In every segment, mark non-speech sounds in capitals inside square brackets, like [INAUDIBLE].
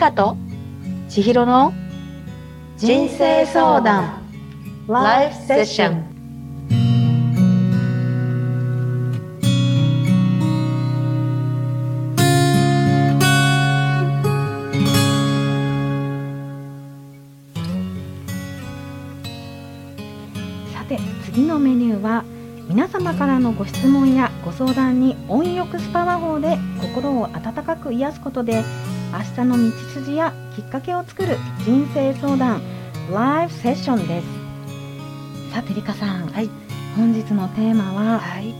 カと？千尋の？人生相談。ライフセッションさて次のメニューは皆様からのご質問やご相談に温浴スパ魔法で心を温かく癒すことで明日の道筋やきっかけを作る人生相談ライフセッションです。さてリカさん、はい。本日のテーマははい。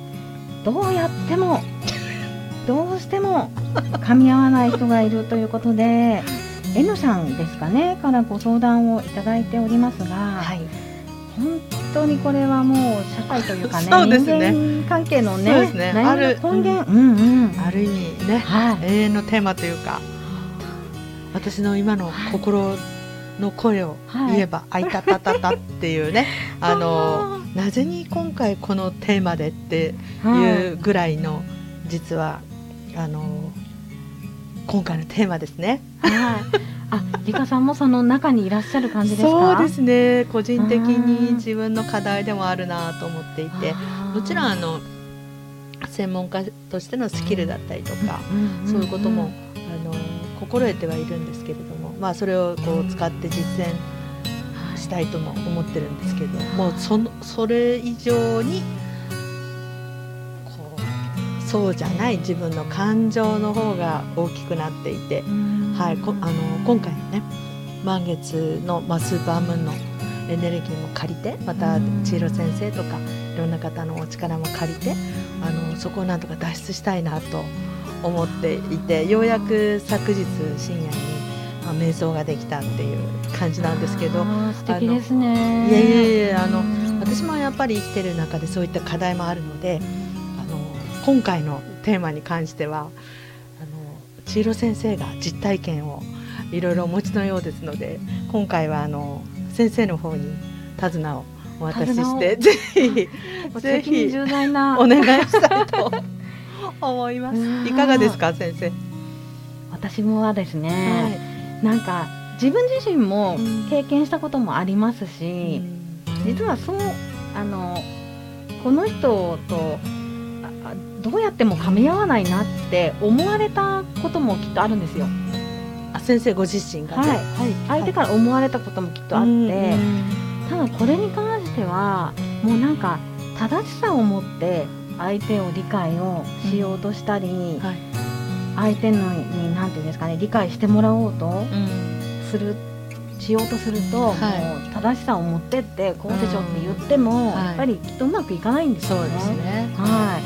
どうやっても [LAUGHS] どうしても噛み合わない人がいるということで N さんですかねからご相談をいただいておりますが、はい。本当にこれはもう社会というかね [LAUGHS] そうですね。人間関係のねね。悩ある根源、うんうん。ある意味ねはい。永遠のテーマというか私の今の心の声を言えば「あいたたたた」っていうね。[LAUGHS] あのなぜに今回このテーマでっていうぐらいの実はあの今回のテーマですね。はい、はいあリカさんもその中にいらっしゃる感じですか？そうですね。個人的に自分の課題でもあるなと思っていてもちろんあの専門家としてのスキルだったりとか、そういうことも、あの心得てはいるんですけれども、まあ、それをこう使って実践したいとも思ってるんですけどもうそのそれ以上にこうそうじゃない自分の感情の方が大きくなっていて、うん。はい、こあの今回のね満月の、まあ、スーパームーンのエネルギーも借りてまたうん。千尋先生とかいろんな方のお力も借りてあのそこをなんとか脱出したいなと思っていてようやく昨日深夜に、まあ、瞑想ができたっていう感じなんですけど素敵ですね。いやいやいやあのうん私もやっぱり生きてる中でそういった課題もあるのであの今回のテーマに関してはあの千尋先生が実体験をいろいろお持ちのようですので今回はあの先生の方に手綱をお渡ししてぜひぜひ重大な。お願いしたいと思いまうん。す。いかがですか先生？私もはですね、なんか自分自身もうん。経験したこともありますし、実はそうあのこの人とどうやっても噛み合わないなって思われたこともきっとあるんですよ。あ先生ご自身がね、はい。相手から思われたこともきっとあって、うん。ただこれに関してはもうなんか正しさを持って相手を理解をしようとしたり、はい。相手のに何て言うんですかね理解してもらおうとうん。するしようとすると、はい。もう正しさを持ってってこうでしょって言っても、はい。やっぱりきっとうまくいかないんですよね。ね。は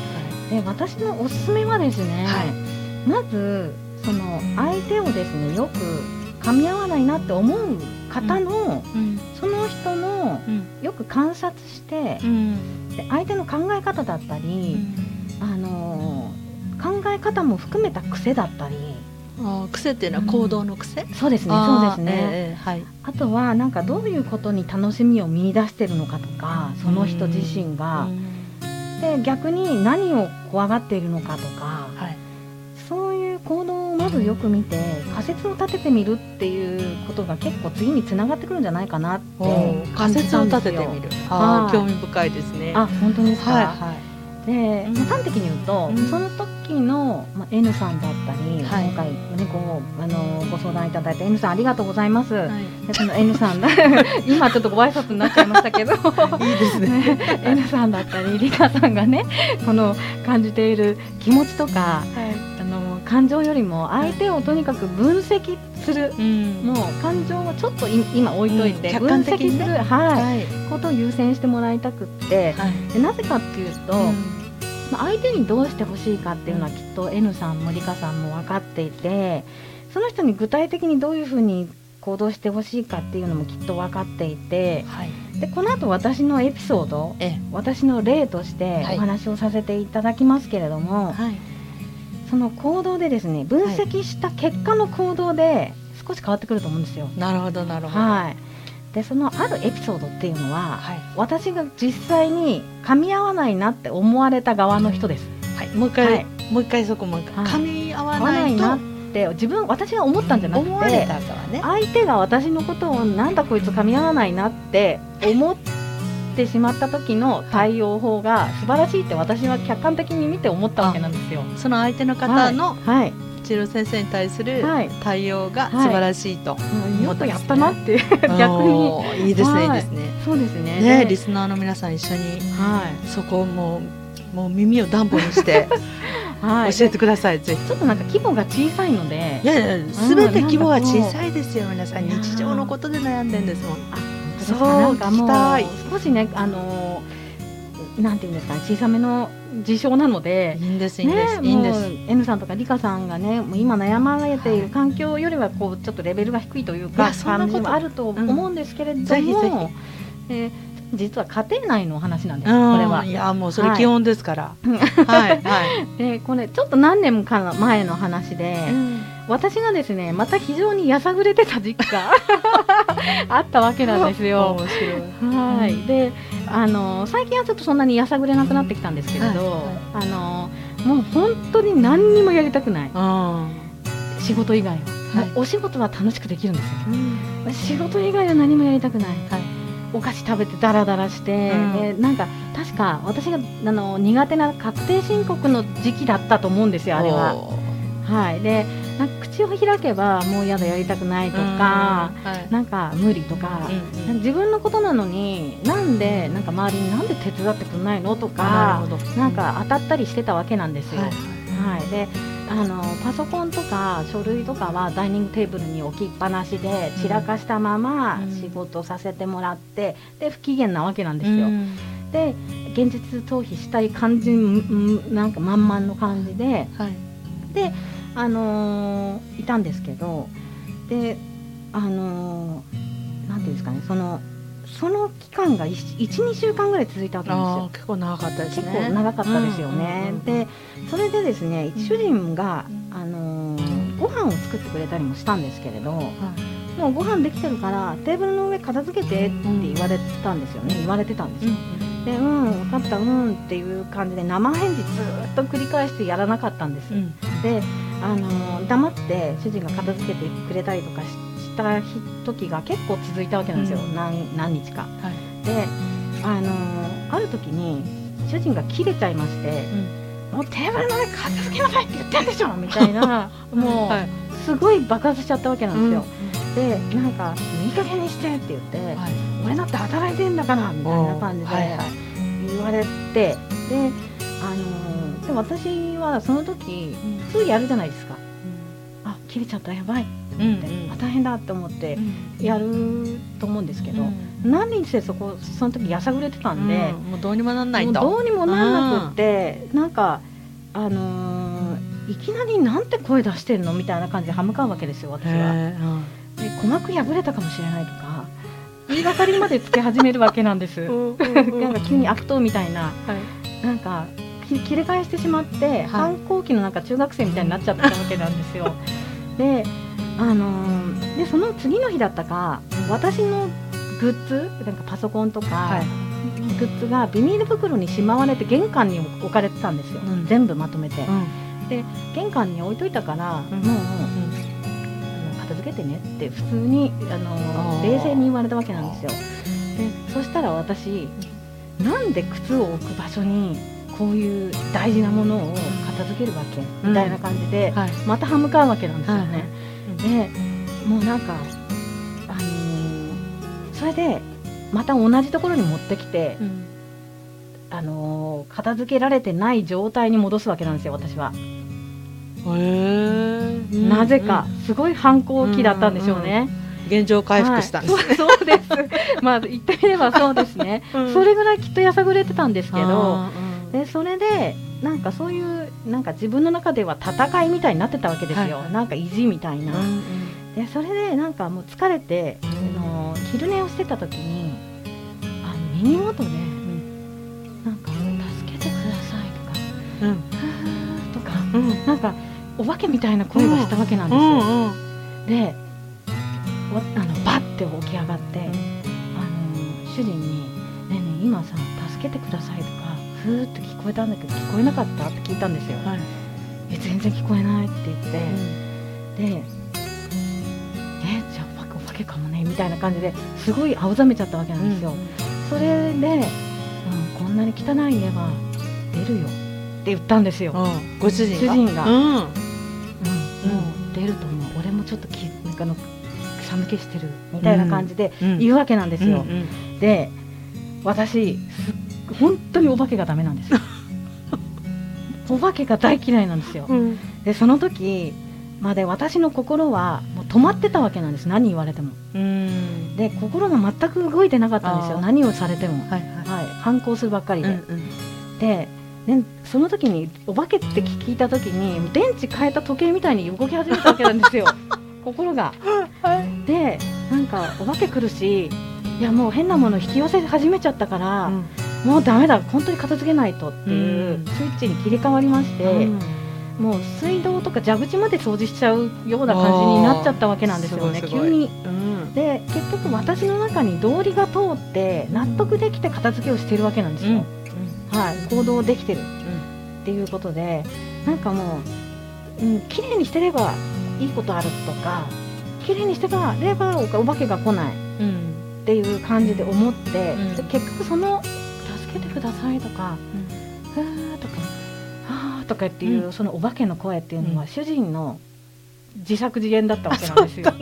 い、で私のおすすめはですね、はい。まずその相手をですねよく噛み合わないなって思う方の、うん。その人のうん。よく観察してう、んで相手の考え方だったり、あのー考え方も含めた癖だったり。あー癖っていうのは行動の癖、そうですねそうですね、ええはい。あとはなんかどういうことに楽しみを見出してるのかとかその人自身が、で逆に何を怖がっているのかとか。はい行動をまずよく見て仮説を立ててみるっていうことが結構次につながってくるんじゃないかなって感じ仮説を。立ててみる。あはい。ー興味深いですね。あ本当ですか、はいはい。で、うんまあ端的に言うと、うん。その時の、まあ、N さんだったり、はい。今回、ね、ごあのご相談いただいた N さんありがとうございます。はい。でその N さんだ [LAUGHS] 今ちょっとご挨拶になっちゃいましたけど。[LAUGHS] いいですね。ね N さんだったりリカさんがねこの感じている気持ちとかあの感情よりも相手をとにかく分析する、うん。もう感情をちょっとい今置いといて、うん客分析する、はい。はい。ことを優先してもらいたくって、はい。でなぜかっていうと、まあ相手にどうしてほしいかっていうのはきっと N さんもリカさんも分かっていてその人に具体的にどういうふうに行動してほしいかっていうのもきっと分かっていてはい。でこの後私のエピソードええ。私の例としてはいお話をさせていただきますけれども、はいその行動でですね分析した結果の行動で少し変わってくると思うんですよ。なるほどなるほど。はい、でそのあるエピソードっていうのは、はい。私が実際に噛み合わないなって思われた側の人です。はい。もう一回、はい。もう一回そこもう一回はい。噛み合わないいなって自分私が思ったんじゃなくて思われたかはね。相手が私のことをなんだこいつ噛み合わないなって思ってしまった時の対応法が素晴らしいって私は客観的に見て思ったわけなんですよ。その相手の方のはい、治療先生に対するはい。対応が素晴らしいと、うんよくやったなって [LAUGHS] 逆に。いいですね、はいいいですね。そうですね。ねでリスナーの皆さん一緒にはい。そこをもうもう耳を暖房にして [LAUGHS] はい、教えてください、ぜひ。ちょっとなんか規模が小さいので。い、やいやすべて規模が小さいいですよ皆さん日常のことで悩んでんですもんそうそうなんかもう少しねあのーなんていうんですかね小さめの事象なのでいいんですいいんです、ね、いいんです。N さんとかリカさんがねもう今悩まれている環境よりはこうちょっとレベルが低いといういかやそんなこと感じもあると思うんですけれども、ぜひぜえー実は家庭内のお話なんですうん。これは。いやもうそれ基本ですから。はい。はい、[LAUGHS] でこれちょっと何年か前の話で、私がですねまた非常にやさぐれてた時期が [LAUGHS] あったわけなんですよ。[LAUGHS] はい、うん。であの最近はちょっとそんなにやさぐれなくなってきたんですけれど、はい。あのもう本当に何にもやりたくない。うん仕事以外は、はい。お仕事は楽しくできるんですよ。うん。仕事以外は何もやりたくない。はい。お菓子食べてダラダラして、うん。でなんか確か私があの苦手な確定申告の時期だったと思うんですよあれは。おはい、でなんか口を開けばもうやだやりたくないとーか、うんはい。なんか無理とか、うんうん。か自分のことなのになんでなんか周りになんで手伝ってくれないのとなかなんか当たったりしてたわけなんですよ。はい。はい、であのパソコンとか書類とかはダイニングテーブルに置きっぱなしで散らかしたままうん。仕事させてもらってで不機嫌なわけなんですよ。うん。で現実逃避したい感じんなんか満々の感じで、はいあのーいたんですけどであのーなんていうんですかねそのその期間が12週間ぐらい続いたわけですよ。結構長かったです結ね構長かったですよね。うんうんうんでそれでですねうん主人が、うんあのーご飯を作ってくれたりもしたんですけれどはいもうご飯できてるからテーブルの上片付けてって言われたんですよね言われてたんですよ。でうん分かったうんっていう感じで生返事ずーっと繰り返してやらなかったんです。うんで、あのー黙って主人が片付けてくれたりとかしした日時が結構続いたわけなんですよ、うん。何何日か。はい。で、あのーある時に主人が切れちゃいまして「もうテーブルの上片付けなさいって言ってんでしょ!」みたいな [LAUGHS] もう、はい。すごい爆発しちゃったわけなんですよ。でなんか「いい加減にして」って言ってはい「俺だって働いてんだから」みたいな感じで言われてで,、あのーで私はその時普通やるじゃないですか。あ切れちゃったやばい。って、うん。あ大変だって思ってやると思うんですけど、うん。何にせそこその時やさぐれてたんで、うん。もうどうにもなんないと。もうどうにもならなくって、なんかあのーいきなりなんて声出してるのみたいな感じで歯向かうわけですよ私は。で鼓膜破れたかもしれないとか言いがかりまでつけ始めるわけなんです。うん [LAUGHS] なんか急に悪党みたいな。はい。なんかき切り返してしまって、反抗期のなんか中学生みたいになっちゃったわけなんですよ。[LAUGHS] で、あのーでその次の日だったか、私のグッズなんかパソコンとか、はい。グッズがビニール袋にしまわれて玄関に置かれてたんですよ、うん。全部まとめて、うん。玄関に置いといたから、うん。もう片付けてねって普通にあの冷静に言われたわけなんですよ。でそしたら私なんで靴を置く場所にこういう大事なものを片付けるわけ、うん。みたいな感じではい。また歯向かうわけなんですよはいね、でもうなんかあのーそれでまた同じところに持ってきて、うん。あのー片付けられてない状態に戻すわけなんですよ私は、なぜかすごい反抗期だったんでしょうね、現状回復した。んですはい。そうです。[LAUGHS] まあ言ってみればそうですね、うん。それぐらいきっとやさぐれてたんですけどあーでそれでなんかそういうなんか自分の中では戦いみたいになってたわけですよ、はいなんか意地みたいな、うんでそれでなんかもう疲れて、あの昼寝をしてた時にあの耳元で、なんか「助けてください」うん。とか「ふー」とかうん。なんかお化けみたいな声がしたわけなんですよ、うんうんでわあのバッて起き上がって、あの主人に「ねえねえ今さ助けてください」とか「ふー」って聞こえたんだけど聞こえなかったって聞いたんですよ、はい。え全然聞こえないって言って、でえじゃあお化けかもねみたいな感じですごい青ざめちゃったわけなんですよ、それで、うん、こんなに汚い家は出るよって言ったんですよ、うん。ご主人が？主人が、うん。うん。もう出ると思う。俺もちょっときなんかの草抜けしてるみたいな感じでうん。言うわけなんですよ、うんうん。で私本当にお化けがダメなんですよ。[LAUGHS] お化けが大嫌いなんですよ。うん。でその時まで私の心はもう止まってたわけなんです。何言われても。うん。で心が全く動いてなかったんですよ。何をされても、はいはい。はい、反抗するばっかりで、うんうん。で、ね、その時にお化けって聞いた時に電池変えた時計みたいに動き始めたわけなんですよ。[LAUGHS] 心が。はい。でなんかお化け来るしいやもう変なもの引き寄せ始めちゃったから、うんもうダメだ本当に片付けないとっていううん。スイッチに切り替わりまして、うん。もう水道とか蛇口まで掃除しちゃうような感じになっちゃったわけなんですよね急に。うん。で結局私の中に道理が通って納得できて片付けをしてるわけなんですよ、はい、行動できてるっていうことでなんかもう、うん、綺麗にしてればいいことあるとか綺麗にしてればお化けが来ないうん。っていう感じで思って、結局その「助けてください」とか「ふー」とか「はー」とかっていう、うそのお化けの声っていうのは、うん。主人の自作自演だったわけなんですよ。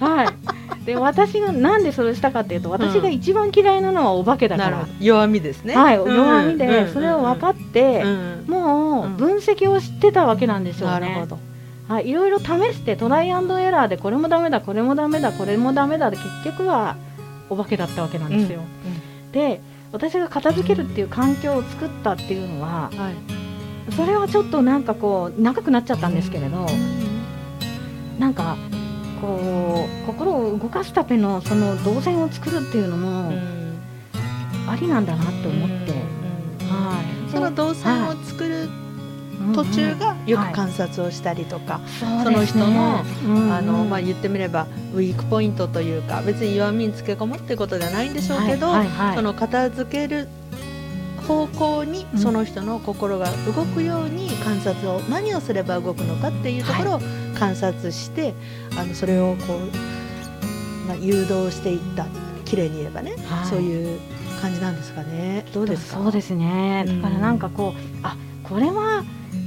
はい、で私がなんでそれをしたかっていうと私が一番嫌いなのはお化けだから。弱みですね。はい、うん。弱みでうん。それを分かって、うん。もう分析をしてたわけなんですよね。なるほど。はい、いろいろ試してトライアンドエラーでこれもダメだこれもダメだこれもダメだで結局はお化けだったわけなんですよ。で私が片付けるっていう環境を作ったっていうのははい。それはちょっとなんかこう長くなっちゃったんですけれどなんかこう心を動かすためのその動線を作るっていうのもありなんだなって思って、はい、その動線を作る途中がよく観察をしたりとか、そその人ののあのまあ、言ってみればウィークポイントというか別に弱みにつけ込むってことじゃないんでしょうけど、はいはいはい。その片付ける方向にうんその人の心が動くように観察を何をすれば動くのかっていうところを観察して、あのそれをこう、まあ、誘導していった。綺麗に言えばね、はい。そういう感じなんですかね。どうですか？そうですね。だからなんかこう、あこれは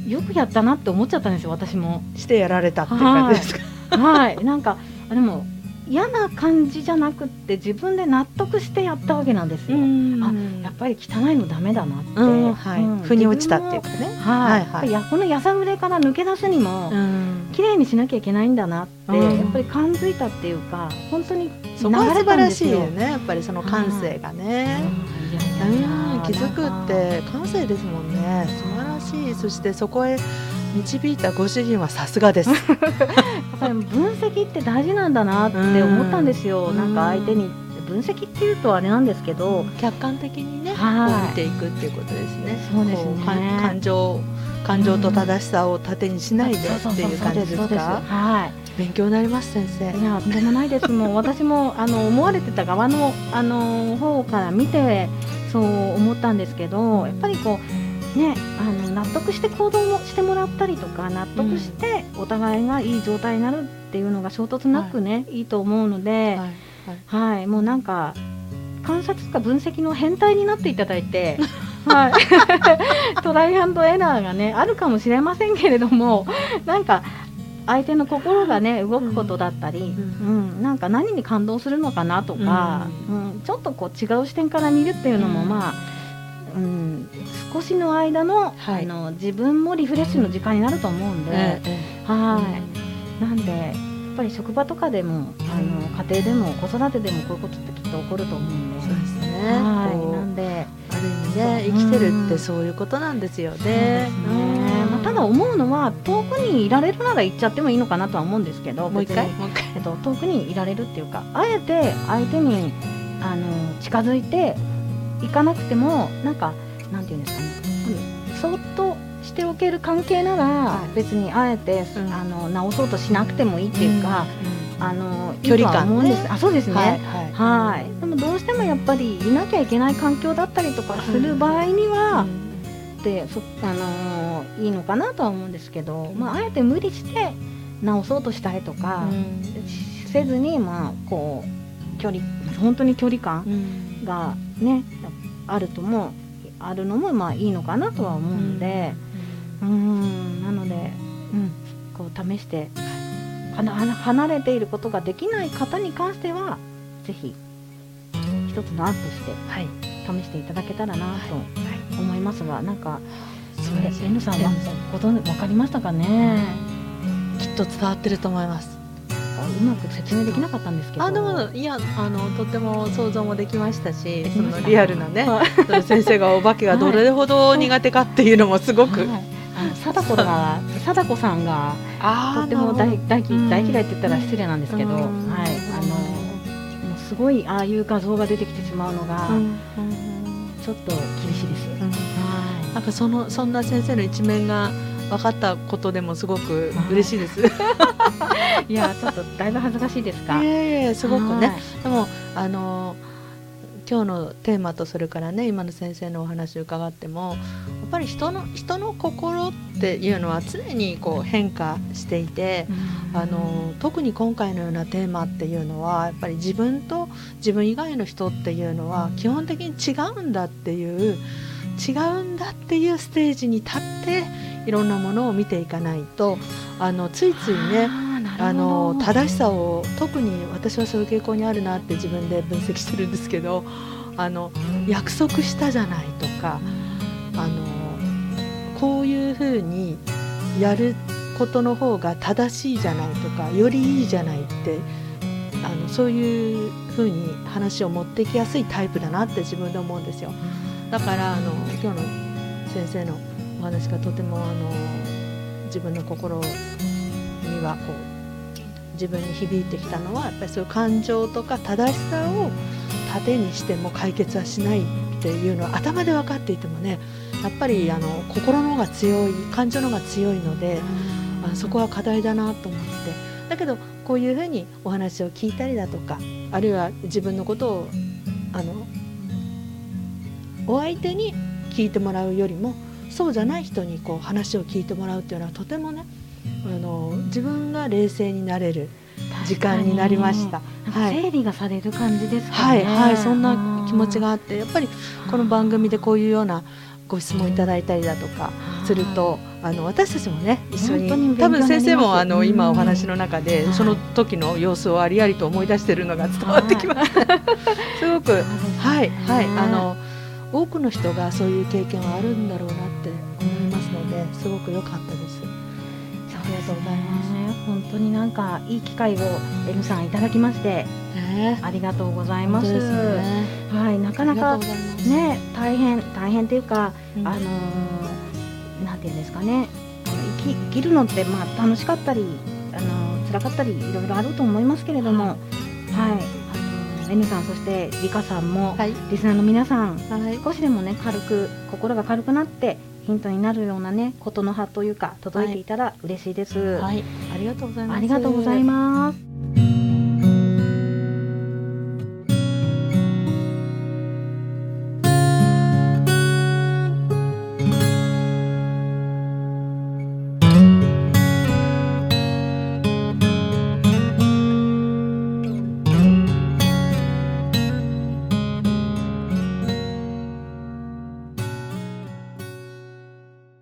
よくやったなって思っちゃったんですよ私も。してやられたっていう感じですか、はい。なんかあでも嫌な感じじゃなくって自分で納得してやったわけなんですよ、あやっぱり汚いのダメだなって、うんはい。うん。腑に落ちたっていうかね、はい、はいはい。やこのやさぐれから抜け出すにも、うん。綺麗にしなきゃいけないんだなって、うん。やっぱり感づいたっていうか本当にそこは素晴らしいよ流れたんですねやっぱりその感性がうんね、気づくって感性ですもんねしいそしてそこへ導いたご主人はさすがです。[LAUGHS] やっぱり分析って大事なんだなって思ったんですよ、うん。なんか相手に分析っていうとあれなんですけど、客観的にね、はい。見ていくっていうことですね。そうですね。感情感情と正しさを盾にしないでっていう感じですか？は勉強になります先生。いいやとんでもないです。もう [LAUGHS] 私もあの思われてた側のあの方から見てそう思ったんですけどやっぱりこうねあの納得して行動もしてもらったりとか納得してお互いがいい状態になるっていうのが衝突なくね、い、いと思うので、はい。はい。はい、もうなんか観察とか分析の変態になっていただいて、[LAUGHS] はい、[LAUGHS] トライアンドエラーがねあるかもしれませんけれどもなんか相手の心がね動くことだったり、うん。なんか何に感動するのかなとか、うん。ちょっとこう違う視点から見るっていうのも、うん。まあ、うん、少しの間の,、はい。あの自分もリフレッシュの時間になると思うんで。ええはい、なんでやっぱり職場とかでもあの家庭でも子育てでもこういうことってきっと起こると思うんで。そうですね。はい。なんで。ある意味ね生きてるってそういうことなんですよね。まあ、ただ思うのは遠くにいられるなら行っちゃってもいいのかなとは思うんですけどもう一回？もう一回？えっと、遠くにいられるっていうかあえて相手にあの近づいていかなくてもなんかなんていうんですかね、うん、そっとしておける関係なら、はい。別にあえて、うん。あの直そうとしなくてもいいっていうか、あの距離感ね。あそうですね、はいでもどうしてもやっぱりいなきゃいけない環境だったりとかする場合には、でそあのーいいのかなとは思うんですけど、まあ、あえて無理して直そうとしたりとか、せずにまあこう距離本当に距離感がね、あるともあるのもまあいいのかなとは思うので、うん、なので、うん、こう試して離れていることができない方に関してはぜひ一つの案として試していただけたらなと思いますが、なんかそれ N さんは？ご存分かりましたかね。きっと伝わってると思いますうまく説明できなかったんですけど。あでもいやあのとても想像もできましたしそのリアルなね、はい、先生がお化けがどれほど苦手かっていうのもすごく、はい、あの貞子が貞子さんがとても大大大嫌いって言ったら失礼なんですけど、はい。あのすごいああいう画像が出てきてしまうのが、ちょっと厳しいです。はい、なんかそのそんな先生の一面が分かったことでもすごく嬉しいです。[LAUGHS] いやちょっとだいぶ恥ずかしいですか。いやいやすごくね。でもあの今日のテーマとそれからね今の先生のお話を伺ってもやっぱり人の人の心っていうのは常にこう変化していて、あの特に今回のようなテーマっていうのはやっぱり自分と自分以外の人っていうのは基本的に違うんだっていう違うんだっていうステージに立っていろんなものを見ていかないとあのついついねあの正しさを特に私はそういう傾向にあるなって自分で分析してるんですけどあの約束したじゃないとかあのこういうふうにやることの方が正しいじゃないとかよりいいじゃないってあのそういうふうに話を持っていきやすいタイプだなって自分で思うんですよ。だからあの今日の先生のお話がとてもあの自分の心にはこう自分に響いてきたのはやっぱりそういう感情とか正しさを盾にしても解決はしないっていうのは頭で分かっていてもねやっぱりあの心の方が強い感情の方が強いので、あそこは課題だなと思って。だけどこういうふうにお話を聞いたりだとかあるいは自分のことをあのお相手に聞いてもらうよりもそうじゃない人にこう話を聞いてもらうっていうのはとてもねあの自分が冷静になれる時間になりました。はい、整理がされる感じですか、ね、はいはいそんな気持ちがあってやっぱりこの番組でこういうようなご質問いただいたりだとかすると、あの私たちもね一緒に多分先生もあの今お話の中で、その時の様子をありありと思い出しているのが伝わってきました。[LAUGHS] すごくはいはいあの多くの人がそういう経験はあるんだろうなって思いますのですごく良かったです。ありがとうございます。本当になんかいい機会を N さんいただきまして、えー、ありがとうございます。すね、はい、なかなかね大変大変っていうか、うん、あのなんていうんですかね、生き生きるのってまあ楽しかったり、あの辛かったりいろいろあると思いますけれども、はい。あの N さんそしてリカさんも、はい、リスナーの皆さん、はい、少しでもね軽く心が軽くなってヒントになるようなねことの葉というか届いていたら嬉しいです。はい、ありがとうございます。ありがとうございます。